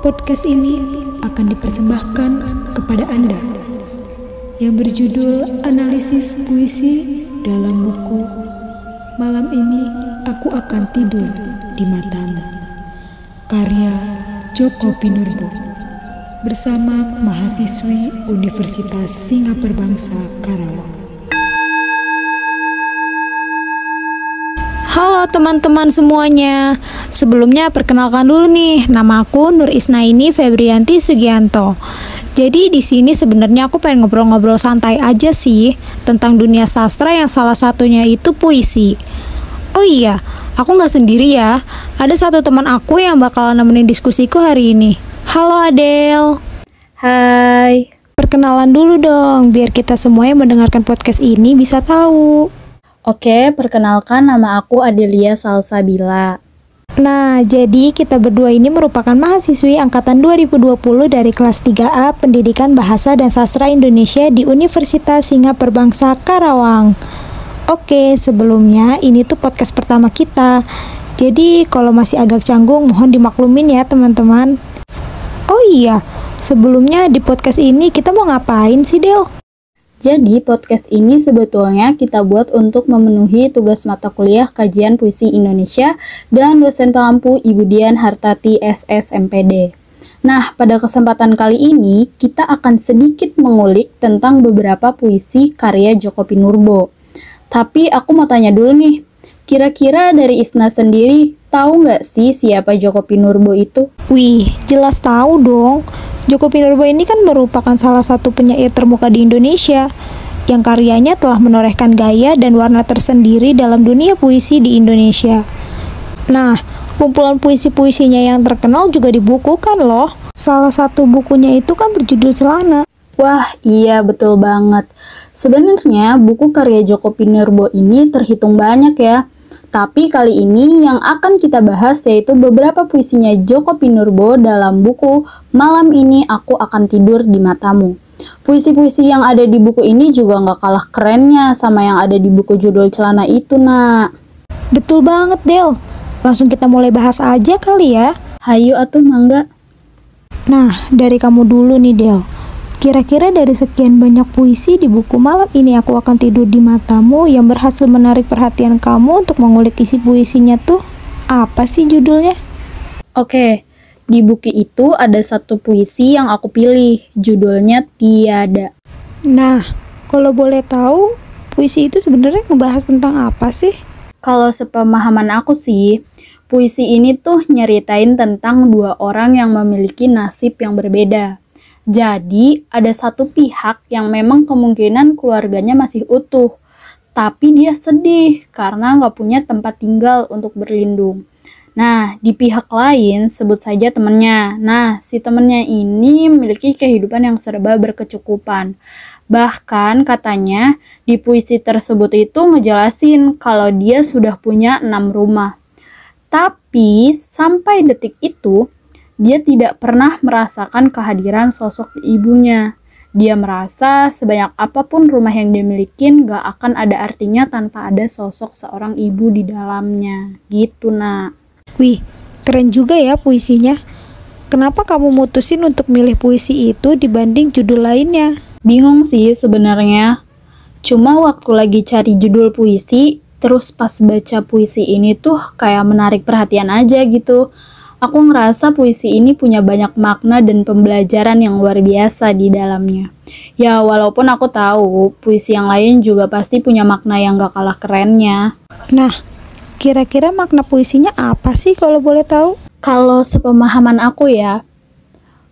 Podcast ini akan dipersembahkan kepada Anda yang berjudul Analisis Puisi dalam buku Malam ini aku akan tidur di matamu. Karya Joko Pinurbo bersama mahasiswi Universitas Singapura Bangsa Karawang. Halo teman-teman semuanya. Sebelumnya perkenalkan dulu nih, nama aku Nur Isnaini Febrianti Sugianto. Jadi di sini sebenarnya aku pengen ngobrol-ngobrol santai aja sih tentang dunia sastra yang salah satunya itu puisi. Oh iya, aku nggak sendiri ya. Ada satu teman aku yang bakal nemenin diskusiku hari ini. Halo Adel. Hai. Perkenalan dulu dong, biar kita semua yang mendengarkan podcast ini bisa tahu. Oke, perkenalkan nama aku Adelia Salsabila. Nah, jadi kita berdua ini merupakan mahasiswi angkatan 2020 dari kelas 3A Pendidikan Bahasa dan Sastra Indonesia di Universitas Singapura Bangsa Karawang. Oke, sebelumnya ini tuh podcast pertama kita. Jadi kalau masih agak canggung mohon dimaklumin ya teman-teman. Oh iya, sebelumnya di podcast ini kita mau ngapain sih Del? Jadi podcast ini sebetulnya kita buat untuk memenuhi tugas mata kuliah kajian puisi Indonesia dan dosen pengampu Ibu Dian Hartati SSMPD. Nah, pada kesempatan kali ini kita akan sedikit mengulik tentang beberapa puisi karya Joko Pinurbo. Tapi aku mau tanya dulu nih, kira-kira dari Isna sendiri tahu nggak sih siapa Joko Pinurbo itu? Wih, jelas tahu dong. Joko Pinurbo ini kan merupakan salah satu penyair termuka di Indonesia yang karyanya telah menorehkan gaya dan warna tersendiri dalam dunia puisi di Indonesia. Nah, kumpulan puisi-puisinya yang terkenal juga dibukukan loh. Salah satu bukunya itu kan berjudul Celana. Wah, iya betul banget. Sebenarnya buku karya Joko Pinurbo ini terhitung banyak ya. Tapi kali ini yang akan kita bahas yaitu beberapa puisinya Joko Pinurbo dalam buku Malam Ini Aku Akan Tidur di Matamu. Puisi-puisi yang ada di buku ini juga nggak kalah kerennya sama yang ada di buku judul celana itu, nak. Betul banget, Del. Langsung kita mulai bahas aja kali ya. Hayu atuh mangga. Nah, dari kamu dulu nih, Del. Kira-kira dari sekian banyak puisi di buku malam ini aku akan tidur di matamu yang berhasil menarik perhatian kamu untuk mengulik isi puisinya tuh apa sih judulnya? Oke, di buku itu ada satu puisi yang aku pilih, judulnya Tiada. Nah, kalau boleh tahu, puisi itu sebenarnya ngebahas tentang apa sih? Kalau sepemahaman aku sih, puisi ini tuh nyeritain tentang dua orang yang memiliki nasib yang berbeda. Jadi, ada satu pihak yang memang kemungkinan keluarganya masih utuh, tapi dia sedih karena nggak punya tempat tinggal untuk berlindung. Nah, di pihak lain, sebut saja temannya. Nah, si temannya ini memiliki kehidupan yang serba berkecukupan. Bahkan katanya di puisi tersebut itu ngejelasin kalau dia sudah punya enam rumah. Tapi sampai detik itu, dia tidak pernah merasakan kehadiran sosok ibunya. Dia merasa sebanyak apa pun rumah yang dia miliki gak akan ada artinya tanpa ada sosok seorang ibu di dalamnya. Gitu nak. Wih, keren juga ya puisinya. Kenapa kamu mutusin untuk milih puisi itu dibanding judul lainnya? Bingung sih sebenarnya. Cuma waktu lagi cari judul puisi, terus pas baca puisi ini tuh kayak menarik perhatian aja gitu Aku ngerasa puisi ini punya banyak makna dan pembelajaran yang luar biasa di dalamnya. Ya, walaupun aku tahu puisi yang lain juga pasti punya makna yang gak kalah kerennya. Nah, kira-kira makna puisinya apa sih kalau boleh tahu? Kalau sepemahaman aku ya,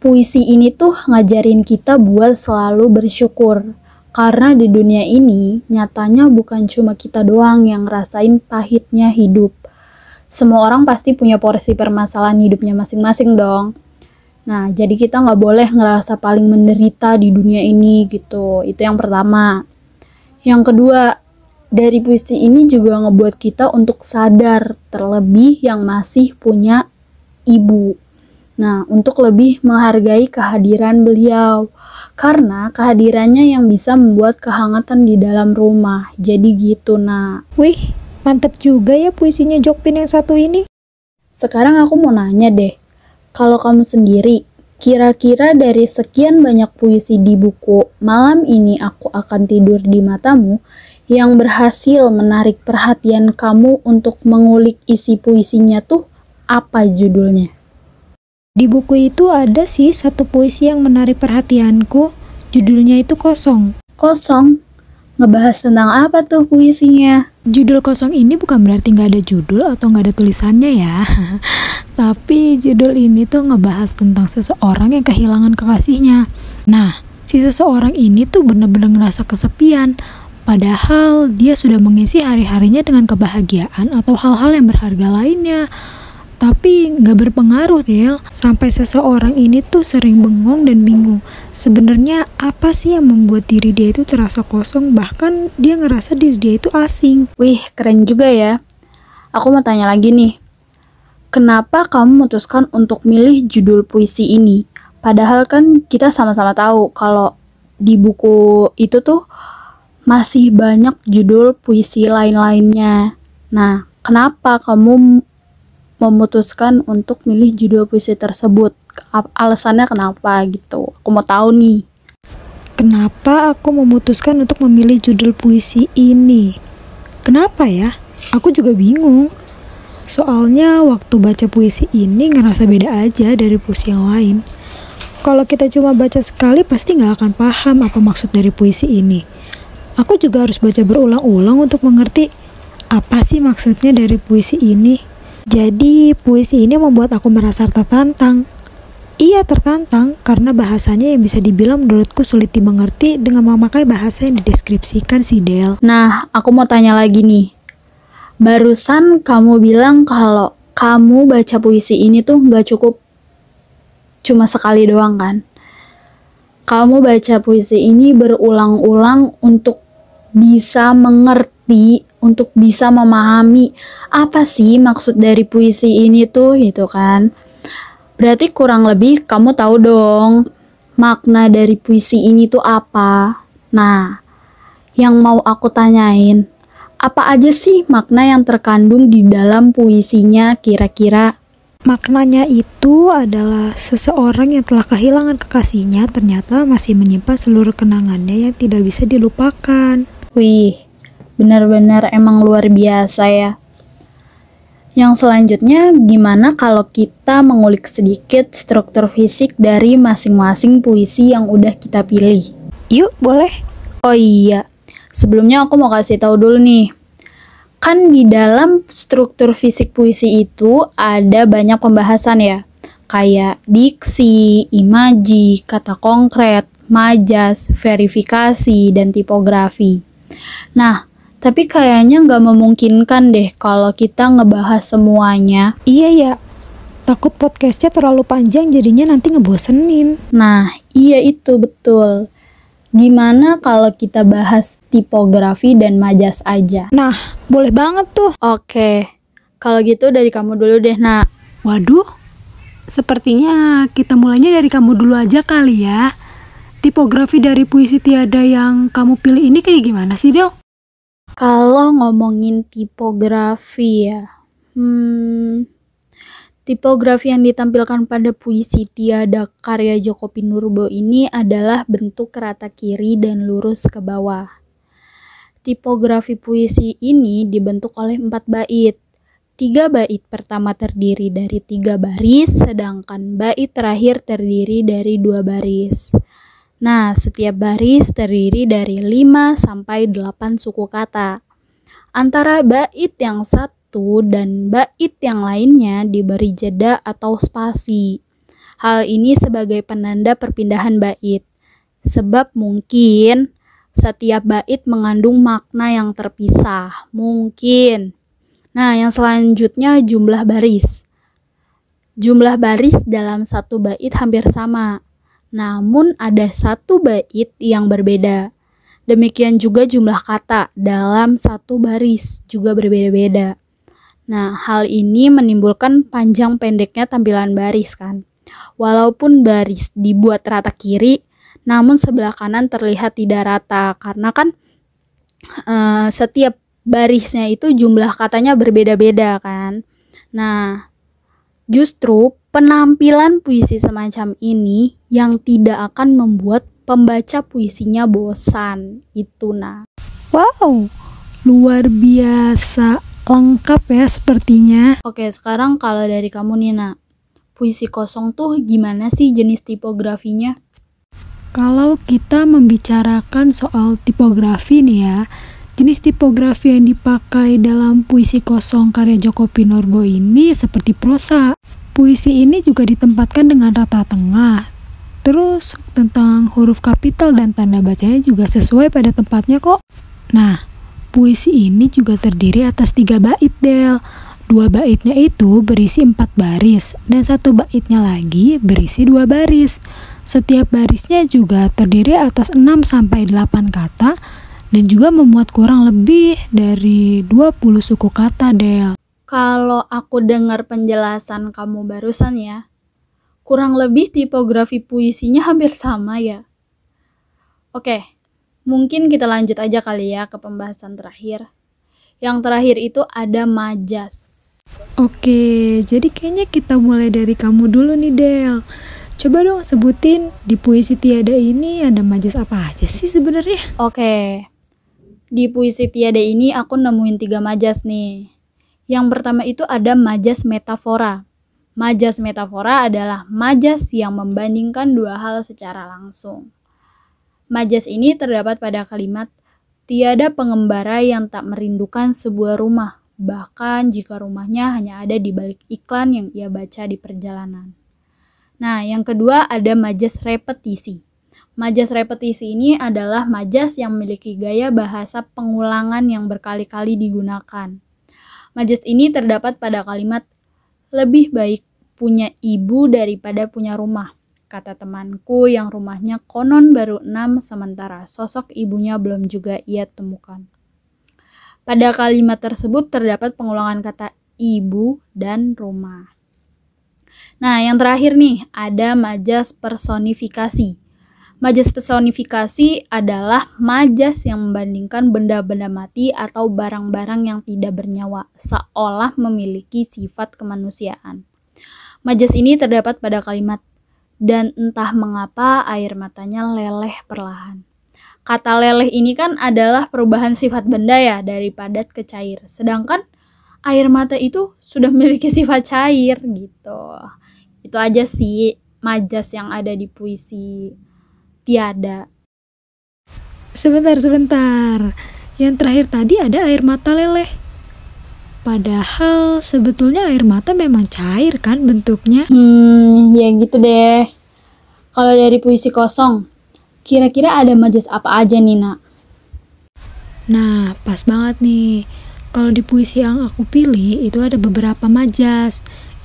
puisi ini tuh ngajarin kita buat selalu bersyukur. Karena di dunia ini, nyatanya bukan cuma kita doang yang ngerasain pahitnya hidup semua orang pasti punya porsi permasalahan hidupnya masing-masing dong. Nah, jadi kita nggak boleh ngerasa paling menderita di dunia ini gitu. Itu yang pertama. Yang kedua, dari puisi ini juga ngebuat kita untuk sadar terlebih yang masih punya ibu. Nah, untuk lebih menghargai kehadiran beliau. Karena kehadirannya yang bisa membuat kehangatan di dalam rumah. Jadi gitu, nah. Wih, Mantep juga ya puisinya Jokpin yang satu ini. Sekarang aku mau nanya deh, Kalau kamu sendiri, kira-kira dari sekian banyak puisi di buku Malam Ini Aku Akan Tidur di Matamu yang berhasil menarik perhatian kamu untuk mengulik isi puisinya tuh apa judulnya? Di buku itu ada sih satu puisi yang menarik perhatianku. Judulnya itu Kosong. Kosong? Ngebahas tentang apa tuh puisinya? Judul kosong ini bukan berarti nggak ada judul atau nggak ada tulisannya ya. Tapi judul ini tuh ngebahas tentang seseorang yang kehilangan kekasihnya. Nah, si seseorang ini tuh bener-bener ngerasa kesepian. Padahal dia sudah mengisi hari-harinya dengan kebahagiaan atau hal-hal yang berharga lainnya tapi nggak berpengaruh Del. Sampai seseorang ini tuh sering bengong dan bingung. Sebenarnya apa sih yang membuat diri dia itu terasa kosong? Bahkan dia ngerasa diri dia itu asing. Wih keren juga ya. Aku mau tanya lagi nih. Kenapa kamu memutuskan untuk milih judul puisi ini? Padahal kan kita sama-sama tahu kalau di buku itu tuh masih banyak judul puisi lain-lainnya. Nah kenapa kamu memutuskan untuk milih judul puisi tersebut? Alasannya kenapa gitu? Aku mau tahu nih. Kenapa aku memutuskan untuk memilih judul puisi ini? Kenapa ya? Aku juga bingung. Soalnya waktu baca puisi ini ngerasa beda aja dari puisi yang lain. Kalau kita cuma baca sekali pasti nggak akan paham apa maksud dari puisi ini. Aku juga harus baca berulang-ulang untuk mengerti apa sih maksudnya dari puisi ini. Jadi puisi ini membuat aku merasa tertantang. Ia tertantang karena bahasanya yang bisa dibilang menurutku sulit dimengerti dengan memakai bahasa yang dideskripsikan si Del. Nah, aku mau tanya lagi nih. Barusan kamu bilang kalau kamu baca puisi ini tuh nggak cukup cuma sekali doang kan? Kamu baca puisi ini berulang-ulang untuk bisa mengerti untuk bisa memahami apa sih maksud dari puisi ini tuh gitu kan. Berarti kurang lebih kamu tahu dong makna dari puisi ini tuh apa. Nah, yang mau aku tanyain, apa aja sih makna yang terkandung di dalam puisinya kira-kira? Maknanya itu adalah seseorang yang telah kehilangan kekasihnya ternyata masih menyimpan seluruh kenangannya yang tidak bisa dilupakan. Wih, benar-benar emang luar biasa ya. Yang selanjutnya, gimana kalau kita mengulik sedikit struktur fisik dari masing-masing puisi yang udah kita pilih? Yuk, boleh. Oh iya, sebelumnya aku mau kasih tahu dulu nih. Kan di dalam struktur fisik puisi itu ada banyak pembahasan ya. Kayak diksi, imaji, kata konkret, majas, verifikasi, dan tipografi. Nah, tapi kayaknya nggak memungkinkan deh kalau kita ngebahas semuanya. Iya ya, takut podcastnya terlalu panjang jadinya nanti ngebosenin. Nah, iya itu betul. Gimana kalau kita bahas tipografi dan majas aja? Nah, boleh banget tuh. Oke, kalau gitu dari kamu dulu deh, nak. Waduh, sepertinya kita mulainya dari kamu dulu aja kali ya. Tipografi dari puisi tiada yang kamu pilih ini kayak gimana sih, Del? Kalau ngomongin tipografi ya, hmm, tipografi yang ditampilkan pada puisi Tiada karya Joko Pinurbo ini adalah bentuk rata kiri dan lurus ke bawah. Tipografi puisi ini dibentuk oleh empat bait. Tiga bait pertama terdiri dari tiga baris, sedangkan bait terakhir terdiri dari dua baris. Nah, setiap baris terdiri dari 5 sampai 8 suku kata. Antara bait yang satu dan bait yang lainnya diberi jeda atau spasi. Hal ini sebagai penanda perpindahan bait. Sebab mungkin setiap bait mengandung makna yang terpisah. Mungkin. Nah, yang selanjutnya jumlah baris. Jumlah baris dalam satu bait hampir sama, namun ada satu bait yang berbeda. Demikian juga jumlah kata dalam satu baris juga berbeda-beda. Nah, hal ini menimbulkan panjang pendeknya tampilan baris kan. Walaupun baris dibuat rata kiri, namun sebelah kanan terlihat tidak rata karena kan uh, setiap barisnya itu jumlah katanya berbeda-beda kan. Nah, justru Penampilan puisi semacam ini yang tidak akan membuat pembaca puisinya bosan. Itu nah. Wow, luar biasa lengkap ya sepertinya. Oke, sekarang kalau dari kamu Nina, puisi kosong tuh gimana sih jenis tipografinya? Kalau kita membicarakan soal tipografi nih ya, jenis tipografi yang dipakai dalam puisi kosong karya Joko Pinurbo ini seperti prosa. Puisi ini juga ditempatkan dengan rata tengah. Terus tentang huruf kapital dan tanda bacanya juga sesuai pada tempatnya kok. Nah, puisi ini juga terdiri atas tiga bait Del. Dua baitnya itu berisi empat baris dan satu baitnya lagi berisi dua baris. Setiap barisnya juga terdiri atas 6 sampai 8 kata dan juga memuat kurang lebih dari 20 suku kata, Del. Kalau aku dengar penjelasan kamu barusan ya, kurang lebih tipografi puisinya hampir sama ya. Oke, mungkin kita lanjut aja kali ya ke pembahasan terakhir. Yang terakhir itu ada majas. Oke, jadi kayaknya kita mulai dari kamu dulu nih, Del. Coba dong sebutin di puisi tiada ini ada majas apa aja sih sebenarnya? Oke, di puisi tiada ini aku nemuin tiga majas nih. Yang pertama itu ada majas metafora. Majas metafora adalah majas yang membandingkan dua hal secara langsung. Majas ini terdapat pada kalimat tiada pengembara yang tak merindukan sebuah rumah, bahkan jika rumahnya hanya ada di balik iklan yang ia baca di perjalanan. Nah, yang kedua ada majas repetisi. Majas repetisi ini adalah majas yang memiliki gaya bahasa pengulangan yang berkali-kali digunakan. Majas ini terdapat pada kalimat lebih baik punya ibu daripada punya rumah. Kata temanku yang rumahnya konon baru enam sementara sosok ibunya belum juga ia temukan. Pada kalimat tersebut terdapat pengulangan kata ibu dan rumah. Nah, yang terakhir nih, ada majas personifikasi. Majas personifikasi adalah majas yang membandingkan benda-benda mati atau barang-barang yang tidak bernyawa, seolah memiliki sifat kemanusiaan. Majas ini terdapat pada kalimat, dan entah mengapa air matanya leleh perlahan. Kata leleh ini kan adalah perubahan sifat benda ya, dari padat ke cair. Sedangkan air mata itu sudah memiliki sifat cair gitu itu aja sih majas yang ada di puisi tiada. Sebentar sebentar. Yang terakhir tadi ada air mata leleh. Padahal sebetulnya air mata memang cair kan bentuknya? Hmm ya gitu deh. Kalau dari puisi kosong kira-kira ada majas apa aja Nina nah pas banget nih. Kalau di puisi yang aku pilih itu ada beberapa majas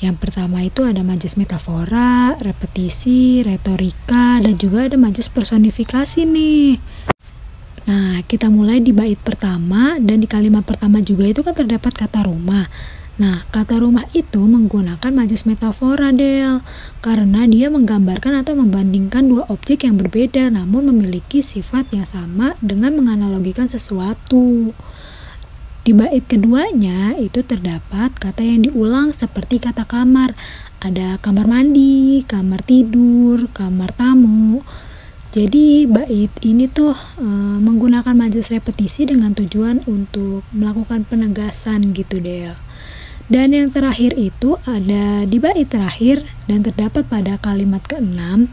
yang pertama itu ada majas metafora, repetisi, retorika, dan juga ada majas personifikasi nih. Nah, kita mulai di bait pertama dan di kalimat pertama juga itu kan terdapat kata rumah. Nah, kata rumah itu menggunakan majas metafora, Del, karena dia menggambarkan atau membandingkan dua objek yang berbeda namun memiliki sifat yang sama dengan menganalogikan sesuatu. Di bait keduanya itu terdapat kata yang diulang seperti kata kamar. Ada kamar mandi, kamar tidur, kamar tamu. Jadi bait ini tuh e, menggunakan majas repetisi dengan tujuan untuk melakukan penegasan gitu deh. Dan yang terakhir itu ada di bait terakhir dan terdapat pada kalimat keenam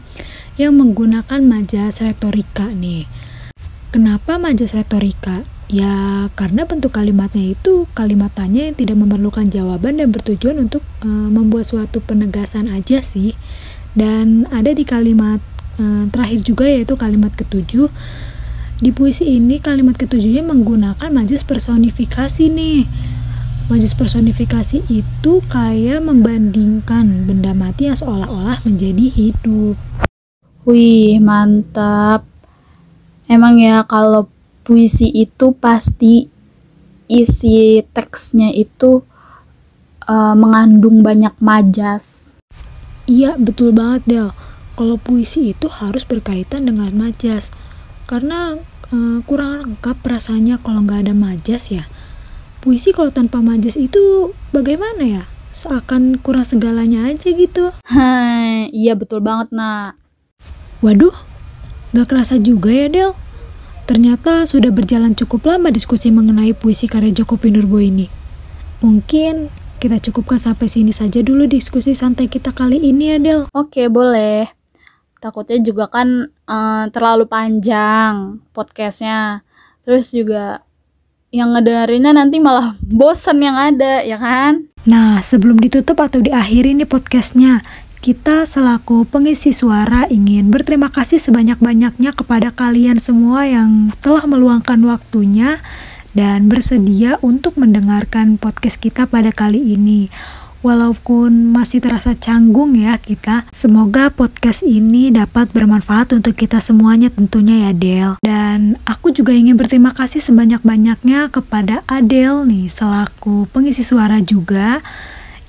yang menggunakan majas retorika nih. Kenapa majas retorika? Ya, karena bentuk kalimatnya itu kalimat tanya yang tidak memerlukan jawaban dan bertujuan untuk e, membuat suatu penegasan aja sih. Dan ada di kalimat e, terakhir juga yaitu kalimat ketujuh. Di puisi ini kalimat ketujuhnya menggunakan majas personifikasi nih. Majas personifikasi itu kayak membandingkan benda mati yang seolah-olah menjadi hidup. Wih, mantap. Emang ya kalau puisi itu pasti isi teksnya itu uh, mengandung banyak majas. Iya, betul banget, Del. Kalau puisi itu harus berkaitan dengan majas. Karena uh, kurang lengkap rasanya kalau nggak ada majas ya. Puisi kalau tanpa majas itu bagaimana ya? seakan kurang segalanya aja gitu. Hai, iya betul banget nak. Waduh, gak kerasa juga ya Del. Ternyata sudah berjalan cukup lama diskusi mengenai puisi karya Joko Pinurbo ini. Mungkin kita cukupkan sampai sini saja dulu diskusi santai kita kali ini ya Del. Oke boleh. Takutnya juga kan uh, terlalu panjang podcastnya. Terus juga yang ngedengerinnya nanti malah bosan yang ada ya kan? Nah, sebelum ditutup atau diakhiri nih podcastnya, kita selaku pengisi suara ingin berterima kasih sebanyak-banyaknya kepada kalian semua yang telah meluangkan waktunya dan bersedia untuk mendengarkan podcast kita pada kali ini. Walaupun masih terasa canggung ya kita, semoga podcast ini dapat bermanfaat untuk kita semuanya tentunya ya Del. Dan aku juga ingin berterima kasih sebanyak-banyaknya kepada Adel nih selaku pengisi suara juga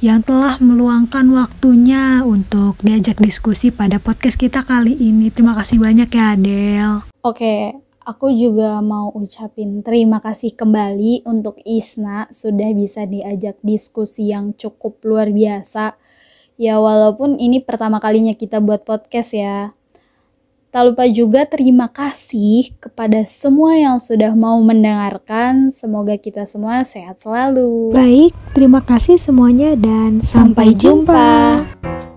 yang telah meluangkan waktunya untuk diajak diskusi pada podcast kita kali ini. Terima kasih banyak ya Adel. Oke, Aku juga mau ucapin terima kasih kembali untuk Isna sudah bisa diajak diskusi yang cukup luar biasa. Ya walaupun ini pertama kalinya kita buat podcast ya. Tak lupa juga terima kasih kepada semua yang sudah mau mendengarkan. Semoga kita semua sehat selalu. Baik, terima kasih semuanya dan sampai, sampai jumpa. jumpa.